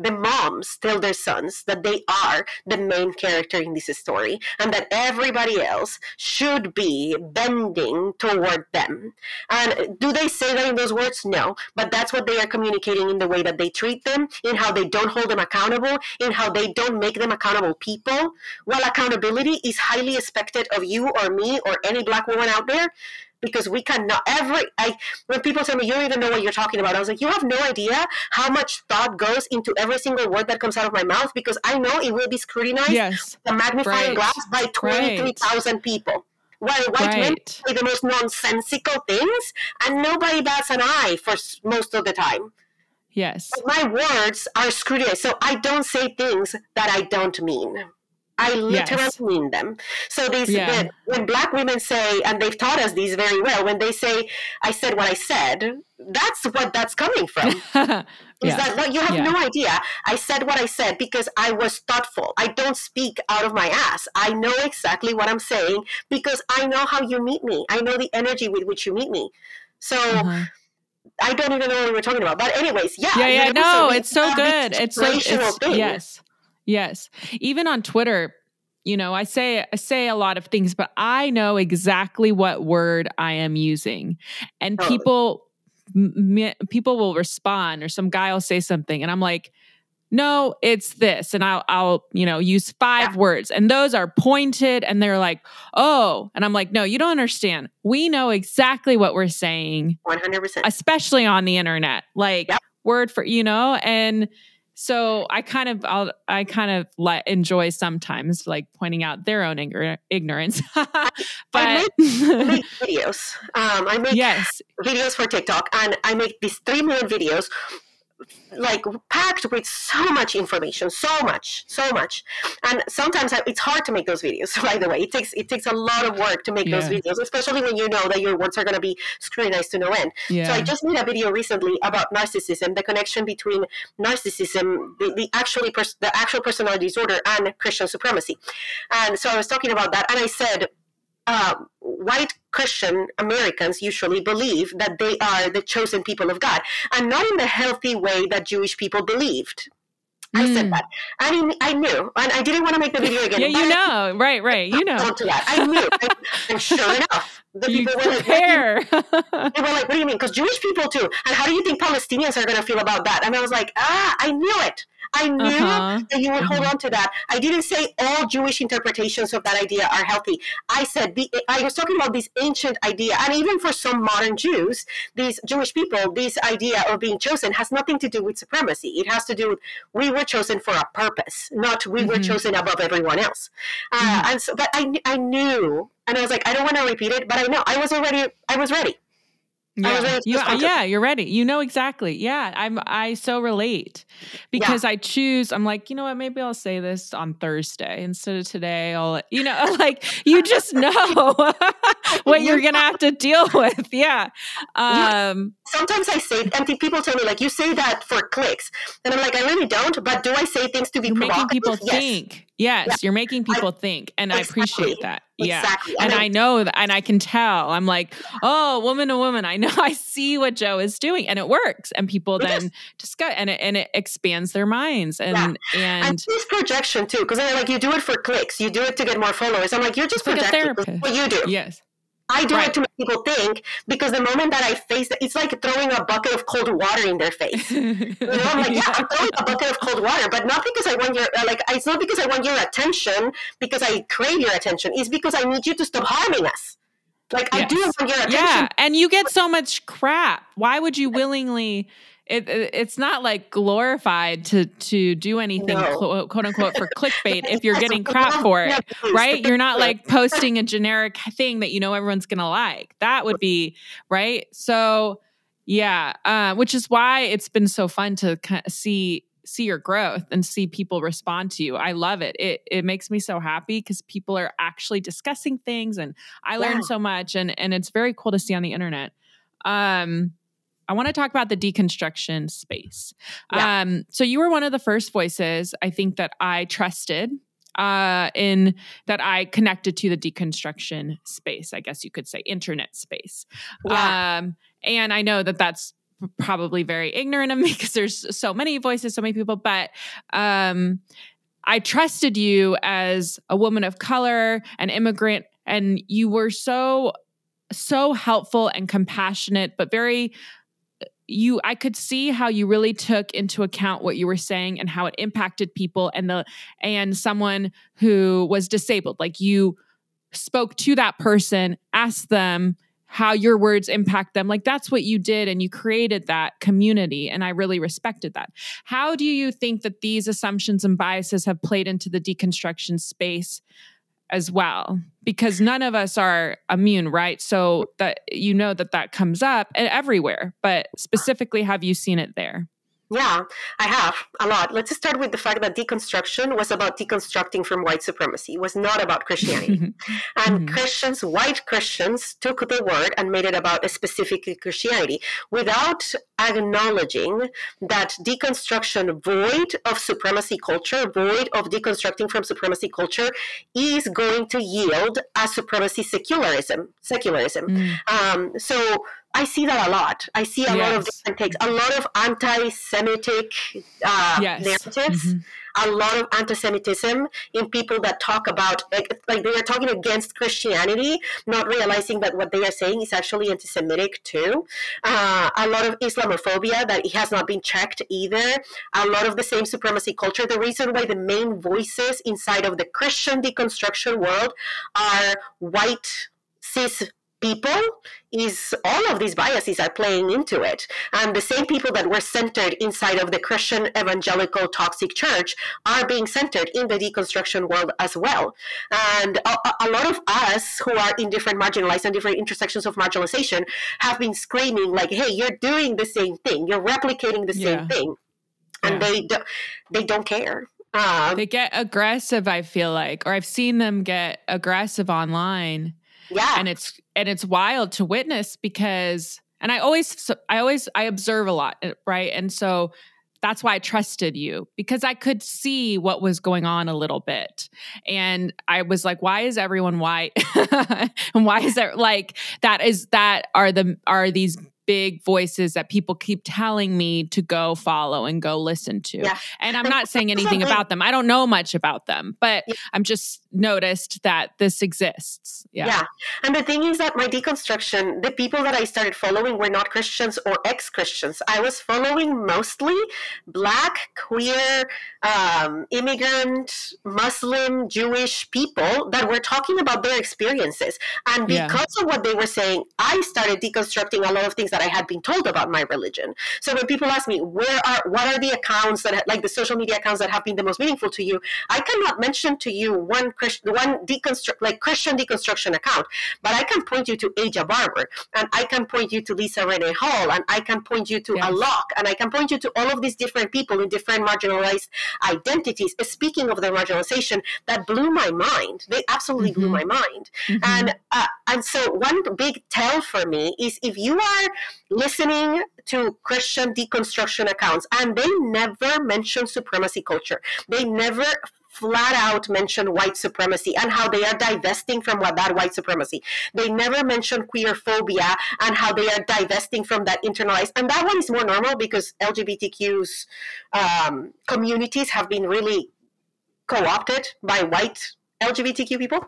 the moms tell their sons that they are the main character in this story and that everybody else should be bending toward them. And do they say that in those words? No. But that's what they are communicating in the way that they treat them, in how they don't hold them accountable, in how they don't make them accountable people. While accountability is highly expected of you or me or any black woman out there, because we cannot every I when people tell me you don't even know what you're talking about, I was like, you have no idea how much thought goes into every single word that comes out of my mouth because I know it will be scrutinized yes. the magnifying right. glass by twenty three thousand right. people. While white right. men say the most nonsensical things, and nobody bats an eye for most of the time. Yes. But my words are scrutinized, so I don't say things that I don't mean. I literally yes. mean them. So these yeah. the, when black women say, and they've taught us these very well, when they say, "I said what I said," that's what that's coming from. yeah. Is that no, you have yeah. no idea? I said what I said because I was thoughtful. I don't speak out of my ass. I know exactly what I'm saying because I know how you meet me. I know the energy with which you meet me. So. Uh-huh. I don't even know what we were talking about, but anyways, yeah, yeah, yeah. No, so it's so good. It's so it's, yes, Yes. Even on Twitter, you know, I say I say a lot of things, but I know exactly what word I am using. And people m- people will respond or some guy will say something and I'm like, "No, it's this." And I'll I'll, you know, use five yeah. words and those are pointed and they're like, "Oh." And I'm like, "No, you don't understand. We know exactly what we're saying." 100%. Especially on the internet. Like yep. word for, you know, and so I kind of I'll, I kind of like enjoy sometimes like pointing out their own ignorance. but I make, I make videos. Um, I make yes. videos for TikTok, and I make these three minute videos like packed with so much information so much so much and sometimes it's hard to make those videos by the way it takes it takes a lot of work to make yeah. those videos especially when you know that your words are going to be scrutinized to no end yeah. so i just made a video recently about narcissism the connection between narcissism the, the actually pers- the actual personality disorder and christian supremacy and so i was talking about that and i said uh, white Christian Americans usually believe that they are the chosen people of God, and not in the healthy way that Jewish people believed. I mm. said hmm. that. I mean, I knew, and I didn't want to make the video again. Yeah, you know, right, right. You know. To that. I knew, and sure enough, the you people were like, they were like, "What do you mean?" Because Jewish people too. And how do you think Palestinians are going to feel about that? And I was like, "Ah, I knew it. I knew uh-huh. that you would hold mm-hmm. on to that. I didn't say all Jewish interpretations of that idea are healthy. I said I was talking about this ancient idea, and even for some modern Jews, these Jewish people, this idea of being chosen has nothing to do with supremacy. It has to do with we were chosen for a purpose, not we mm-hmm. were chosen above everyone else. Uh, mm-hmm. And so, but I I knew, and I was like, I don't want to repeat it, but I know I was already I was ready. Yeah, you, yeah, you're ready. You know exactly. Yeah, I'm. I so relate because yeah. I choose. I'm like, you know what? Maybe I'll say this on Thursday instead of today. I'll, you know, like you just know what you're gonna have to deal with. Yeah. Um, Sometimes I say, and people tell me like, you say that for clicks, and I'm like, I really don't. But do I say things to be making people yes. think? Yes, yeah. you're making people I, think, and exactly. I appreciate that. Yeah, exactly. and, and I, I know that, and I can tell. I'm like, oh, woman to woman. I know. I see what Jo is doing, and it works. And people then is. discuss, and it and it expands their minds, and yeah. and, and this projection too, because like you do it for clicks, you do it to get more followers. I'm like, you're just projecting what you do. Yes. I do right. it to make people think because the moment that I face it, it's like throwing a bucket of cold water in their face. you know, I'm like, yeah, I'm throwing a bucket of cold water, but not because I want your uh, like. It's not because I want your attention because I crave your attention. It's because I need you to stop harming us. Like yes. I do want your attention. Yeah, and you get so much crap. Why would you willingly? It, it's not like glorified to to do anything no. quote, quote, unquote for clickbait if you're getting crap for it right you're not like posting a generic thing that you know everyone's gonna like that would be right so yeah uh, which is why it's been so fun to kind of see see your growth and see people respond to you. I love it. It it makes me so happy because people are actually discussing things and I learn yeah. so much and and it's very cool to see on the internet. Um I want to talk about the deconstruction space. Yeah. Um, so you were one of the first voices I think that I trusted uh, in that I connected to the deconstruction space. I guess you could say internet space. Yeah. Um, and I know that that's probably very ignorant of me because there's so many voices, so many people, but um, I trusted you as a woman of color, an immigrant, and you were so so helpful and compassionate, but very you I could see how you really took into account what you were saying and how it impacted people and the and someone who was disabled. Like you spoke to that person asked them how your words impact them. Like that's what you did and you created that community and I really respected that. How do you think that these assumptions and biases have played into the deconstruction space as well because none of us are immune right? So that you know that that comes up eh, everywhere but specifically have you seen it there yeah, I have a lot. Let's start with the fact that deconstruction was about deconstructing from white supremacy. It was not about Christianity. and mm-hmm. Christians, white Christians, took the word and made it about a specific Christianity without acknowledging that deconstruction void of supremacy culture, void of deconstructing from supremacy culture, is going to yield a supremacy secularism. Secularism. Mm. Um, so I see that a lot. I see a yes. lot of different takes, a lot of anti-Semitic uh, yes. narratives, mm-hmm. a lot of anti-Semitism in people that talk about like, like they are talking against Christianity, not realizing that what they are saying is actually anti-Semitic too. Uh, a lot of Islamophobia that has not been checked either. A lot of the same supremacy culture. The reason why the main voices inside of the Christian deconstruction world are white cis people is all of these biases are playing into it. And the same people that were centered inside of the christian evangelical toxic church are being centered in the deconstruction world as well. And a, a lot of us who are in different marginalized and different intersections of marginalization have been screaming like hey you're doing the same thing. You're replicating the same thing. And yeah. they do, they don't care. Um, they get aggressive i feel like or i've seen them get aggressive online yeah. And it's and it's wild to witness because and I always I always I observe a lot, eh, right? And so that's why I trusted you because I could see what was going on a little bit. And I was like, why is everyone white? and why is there like that is that are the are these big voices that people keep telling me to go follow and go listen to. Yeah. And I'm not saying anything about them. I don't know much about them, but yeah. I'm just noticed that this exists. Yeah. Yeah. And the thing is that my deconstruction, the people that I started following were not Christians or ex Christians. I was following mostly Black, queer, um, immigrant, Muslim, Jewish people that were talking about their experiences. And because yeah. of what they were saying, I started deconstructing a lot of things that I had been told about my religion. So when people ask me, where are, what are the accounts that, like the social media accounts that have been the most meaningful to you, I cannot mention to you one Christian, one deconstruct, like Christian deconstruction account, but I can point you to Aja Barber, and I can point you to Lisa Renee Hall, and I can point you to yes. Alok, and I can point you to all of these different people in different marginalized identities. Speaking of the marginalization, that blew my mind. They absolutely mm-hmm. blew my mind. Mm-hmm. And uh, and so one big tell for me is if you are listening to Christian deconstruction accounts and they never mention supremacy culture, they never flat out mention white supremacy and how they are divesting from what that white supremacy. They never mention queer phobia and how they are divesting from that internalized. And that one is more normal because LGBTQ's um, communities have been really co-opted by white LGBTQ people.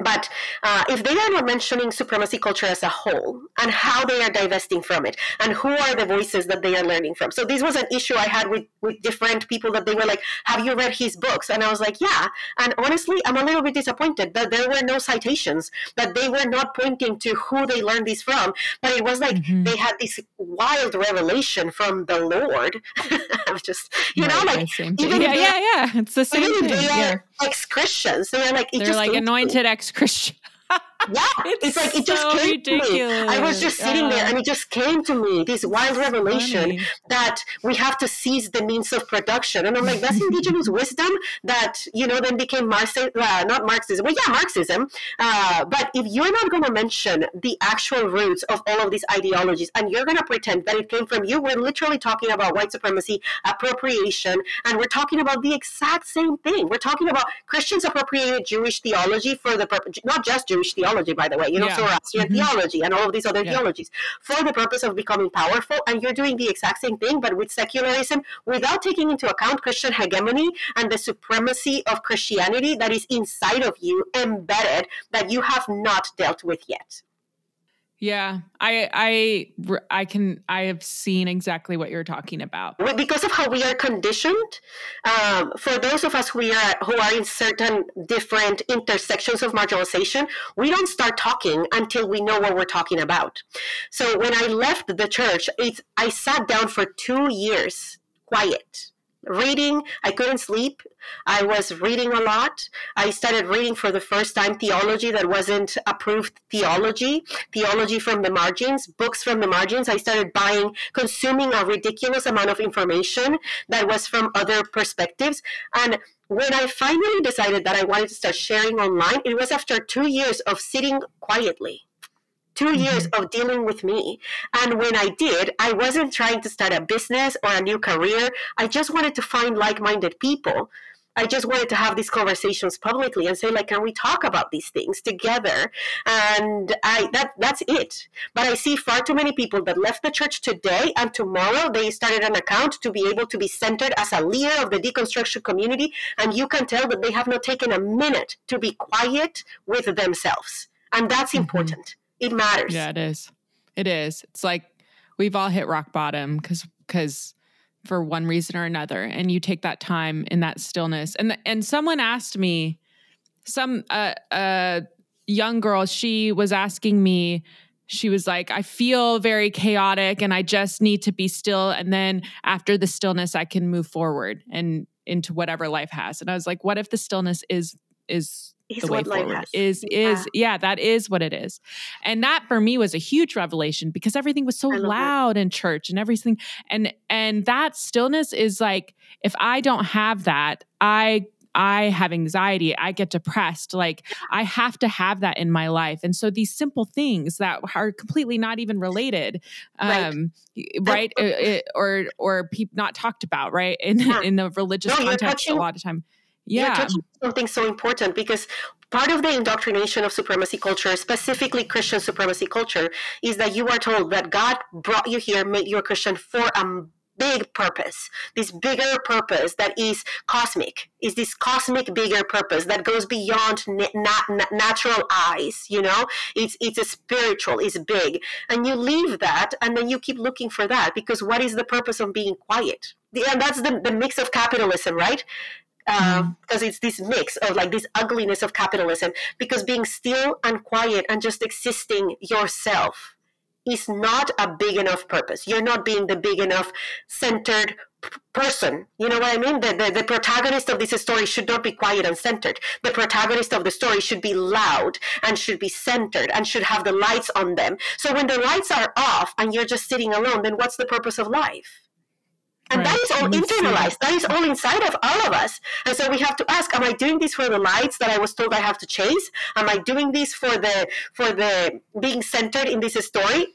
But uh, if they are not mentioning supremacy culture as a whole and how they are divesting from it and who are the voices that they are learning from. So this was an issue I had with, with different people that they were like, have you read his books? And I was like, yeah. And honestly, I'm a little bit disappointed that there were no citations, that they were not pointing to who they learned this from. But it was like mm-hmm. they had this wild revelation from the Lord. I was just, you right, know, like, even yeah, yeah, yeah. It's the same thing. Yeah. Are ex-Christians. They are like, they're like anointed ex-Christian yeah, it's, it's like it just came ridiculous. to me. I was just sitting there and it just came to me, this wild revelation funny. that we have to seize the means of production. And I'm like, that's indigenous wisdom that, you know, then became Marxism, uh, not Marxism, well, yeah, Marxism. Uh, but if you're not going to mention the actual roots of all of these ideologies and you're going to pretend that it came from you, we're literally talking about white supremacy, appropriation, and we're talking about the exact same thing. We're talking about Christians appropriated Jewish theology for the purpose, not just Jewish theology theology, by the way, you know, yeah. Zoroastrian mm-hmm. theology and all of these other yeah. theologies for the purpose of becoming powerful. And you're doing the exact same thing, but with secularism without taking into account Christian hegemony and the supremacy of Christianity that is inside of you, embedded, that you have not dealt with yet. Yeah, I I I can I have seen exactly what you're talking about. Because of how we are conditioned, um, for those of us who are who are in certain different intersections of marginalization, we don't start talking until we know what we're talking about. So when I left the church, it, I sat down for two years, quiet reading. I couldn't sleep. I was reading a lot. I started reading for the first time theology that wasn't approved theology, theology from the margins, books from the margins. I started buying, consuming a ridiculous amount of information that was from other perspectives. And when I finally decided that I wanted to start sharing online, it was after two years of sitting quietly 2 mm-hmm. years of dealing with me. And when I did, I wasn't trying to start a business or a new career. I just wanted to find like minded people. I just wanted to have these conversations publicly and say, like, can we talk about these things together? And I that that's it. But I see far too many people that left the church today and tomorrow they started an account to be able to be centered as a leader of the deconstruction community. And you can tell that they have not taken a minute to be quiet with themselves. And that's mm-hmm. important. It matters. Yeah, it is. It is. It's like we've all hit rock bottom because because for one reason or another, and you take that time in that stillness. And and someone asked me, some uh, uh young girl, she was asking me. She was like, I feel very chaotic and I just need to be still. And then after the stillness, I can move forward and into whatever life has. And I was like, what if the stillness is is is the way forward is is yeah that is what it is and that for me was a huge revelation because everything was so loud in church and everything and and that stillness is like if i don't have that i I have anxiety, I get depressed. Like I have to have that in my life. And so these simple things that are completely not even related, um, right, right? or or people not talked about, right, in yeah. in the religious no, context a lot of time yeah. something so important because part of the indoctrination of supremacy culture, specifically Christian supremacy culture, is that you are told that God brought you here, made you a Christian for a big purpose, this bigger purpose that is cosmic, is this cosmic bigger purpose that goes beyond na- natural eyes. You know, it's it's a spiritual, it's big, and you leave that, and then you keep looking for that because what is the purpose of being quiet? And that's the, the mix of capitalism, right? Because um, mm. it's this mix of like this ugliness of capitalism because being still and quiet and just existing yourself is not a big enough purpose. You're not being the big enough centered person. You know what i mean? The, the, the protagonist of this story should not be quiet and centered. The protagonist of the story should be loud and should be centered and should have the lights on them. So when the lights are off and you're just sitting alone then what's the purpose of life all internalized. That is all inside of all of us. And so we have to ask, am I doing this for the lights that I was told I have to chase? Am I doing this for the for the being centered in this story?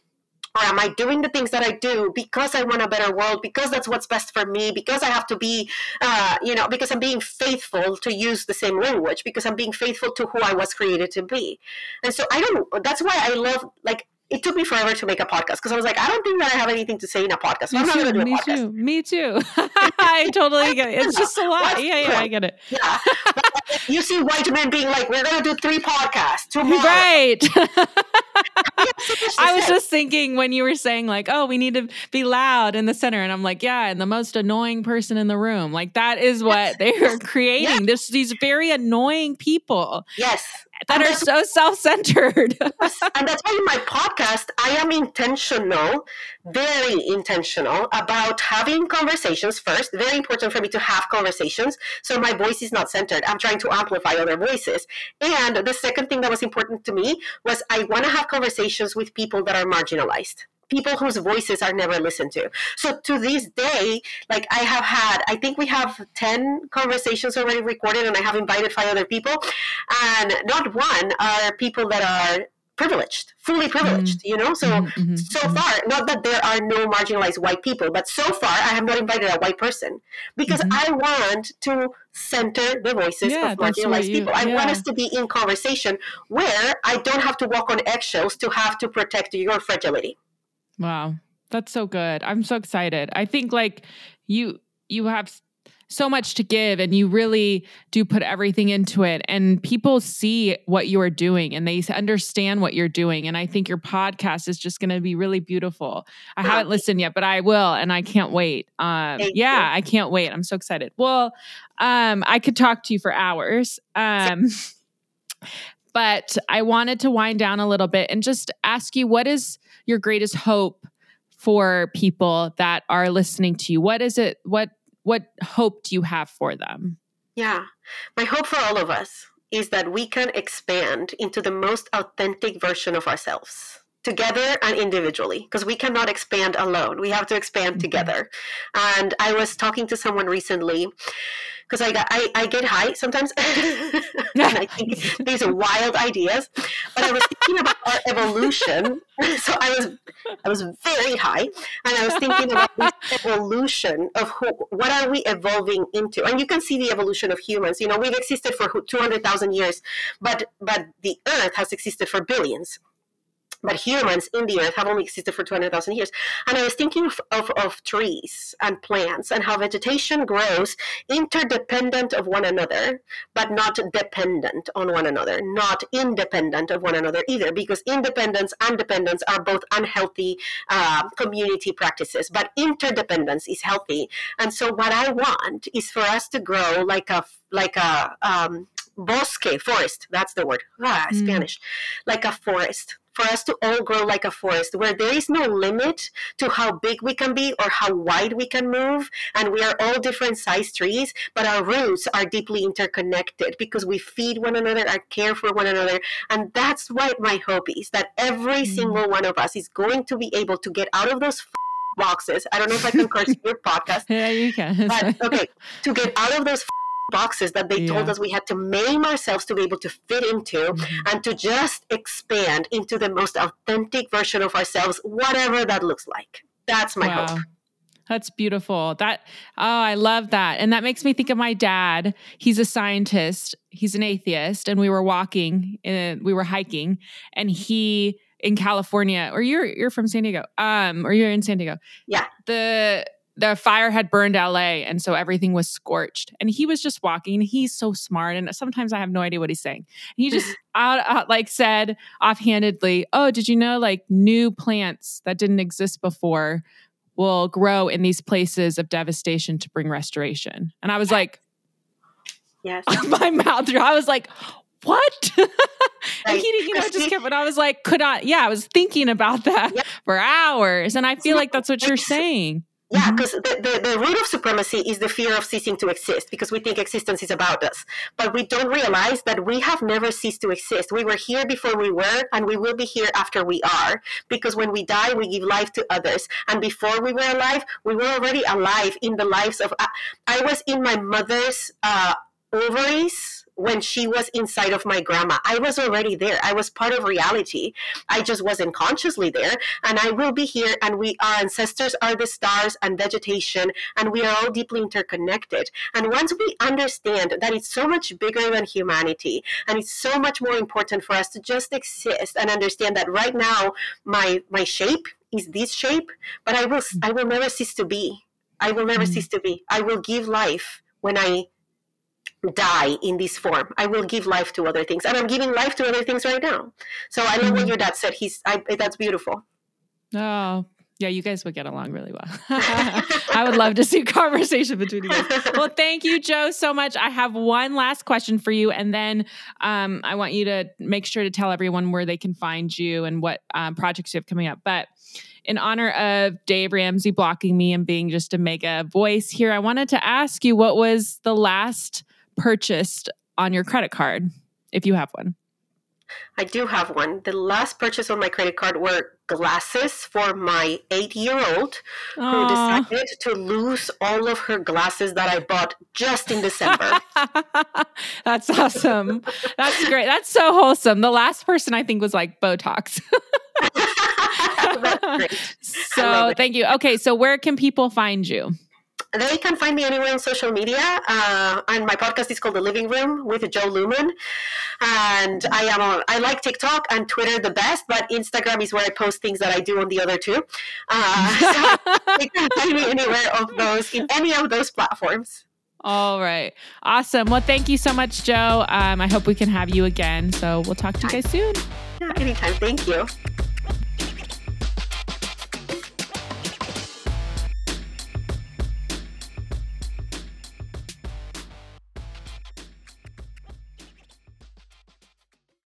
Or am I doing the things that I do because I want a better world, because that's what's best for me, because I have to be, uh, you know, because I'm being faithful to use the same language, because I'm being faithful to who I was created to be. And so I don't, that's why I love, like, it took me forever to make a podcast because I was like, I don't think that I have anything to say in a podcast. So me I'm not too, do me too. Me too. I totally get it. It's just a lot. Yeah, yeah, I get it. Yeah. you see white men being like, we're going to do three podcasts tomorrow. Right. I was just thinking when you were saying like, oh, we need to be loud in the center. And I'm like, yeah, and the most annoying person in the room. Like that is what they are creating. Yes. This, these very annoying people. Yes that and are so self-centered. and that's why in my podcast I am intentional, very intentional about having conversations first. Very important for me to have conversations. So my voice is not centered. I'm trying to amplify other voices. And the second thing that was important to me was I want to have conversations with people that are marginalized people whose voices are never listened to. So to this day, like I have had, I think we have 10 conversations already recorded and I have invited five other people. And not one are people that are privileged, fully privileged, mm-hmm. you know? So, mm-hmm. mm-hmm so mm-hmm. far, not that there are no marginalized white people, but so far I have not invited a white person because mm-hmm. I want to center the voices yeah, of marginalized you, people. I yeah. want us to be in conversation where I don't have to walk on eggshells to have to protect your fragility. Wow. That's so good. I'm so excited. I think like you you have so much to give and you really do put everything into it and people see what you are doing and they understand what you're doing and i think your podcast is just going to be really beautiful i haven't listened yet but i will and i can't wait um, yeah i can't wait i'm so excited well um, i could talk to you for hours um, but i wanted to wind down a little bit and just ask you what is your greatest hope for people that are listening to you? What is it? What what hope do you have for them? Yeah. My hope for all of us is that we can expand into the most authentic version of ourselves together and individually because we cannot expand alone. We have to expand mm-hmm. together. And i was talking to someone recently because I, got, I I get high sometimes. And I think these are wild ideas. But I was thinking about our evolution. So I was I was very high and I was thinking about this evolution of who what are we evolving into? And you can see the evolution of humans. You know we've existed for 200,000 years but but the earth has existed for billions but humans in the earth have only existed for 200,000 years. And I was thinking of, of, of, trees and plants and how vegetation grows interdependent of one another, but not dependent on one another, not independent of one another either, because independence and dependence are both unhealthy uh, community practices, but interdependence is healthy. And so what I want is for us to grow like a, like a, um, bosque, forest, that's the word, ah, mm. Spanish, like a forest for us to all grow like a forest where there is no limit to how big we can be or how wide we can move and we are all different size trees but our roots are deeply interconnected because we feed one another and care for one another. And that's what my hope is that every mm. single one of us is going to be able to get out of those f- boxes. I don't know if i can curse your podcast yeah you can. but okay to get out of those boxes that they yeah. told us we had to maim ourselves to be able to fit into mm-hmm. and to just expand into the most authentic version of ourselves, whatever that looks like. That's my wow. hope. That's beautiful. That oh, I love that. And that makes me think of my dad. He's a scientist. He's an atheist and we were walking and we were hiking and he in California or you're you're from San Diego. Um or you're in San Diego. Yeah. The the fire had burned LA and so everything was scorched. And he was just walking. He's so smart. And sometimes I have no idea what he's saying. he just out, out, like said offhandedly, Oh, did you know like new plants that didn't exist before will grow in these places of devastation to bring restoration? And I was like, Yes. my mouth. I was like, what? and he, you know, just kept, but I was like, could I, yeah, I was thinking about that yep. for hours. And I feel like that's what you're saying. Yeah, because mm-hmm. the, the, the, root of supremacy is the fear of ceasing to exist because we think existence is about us. But we don't realize that we have never ceased to exist. We were here before we were, and we will be here after we are. Because when we die, we give life to others. And before we were alive, we were already alive in the lives of. Uh, I was in my mother's uh, ovaries when she was inside of my grandma. I was already there. I was part of reality. I just wasn't consciously there. And I will be here. And we, our ancestors are the stars and vegetation, and we are all deeply interconnected. And once we understand that it's so much bigger than humanity, and it's so much more important for us to just exist and understand that right now, my my shape is this shape, but I will I will never cease to be. I will never mm-hmm. cease to be. I will give life when I die in this form. I will give life to other things, and I'm giving life to other things right now. So I love what your dad said. He's I, that's beautiful. Oh, yeah, you guys would get along really well. I would love to see conversation between you guys. Well, thank you, Jo, so much. I have one last question for you, and then um, I want you to make sure to tell everyone where they can find you and what um, projects you have coming up. But in honor of Dave Ramsey blocking me and being just a mega voice here, I wanted to ask you what was the last purchased on your credit card, if you have one? I do have one. The last purchase on my credit card were glasses for my eight year old who decided to lose all of her glasses that I bought just in December. That's awesome. That's great. That's so wholesome. The last person I think was like Botox. so thank you. Okay, so where can people find you? They can find me anywhere on social media. Uh, and my podcast is called The Living Room with Jo Luehmann. And I am on, I like TikTok and Twitter the best, but Instagram is where I post things that I do on the other two. Uh, so they can find me anywhere of those, in any of those platforms. All right. Awesome. Well, thank you so much, Jo. Um, I hope we can have you again. So we'll talk to you guys soon. Yeah, anytime. Thank you.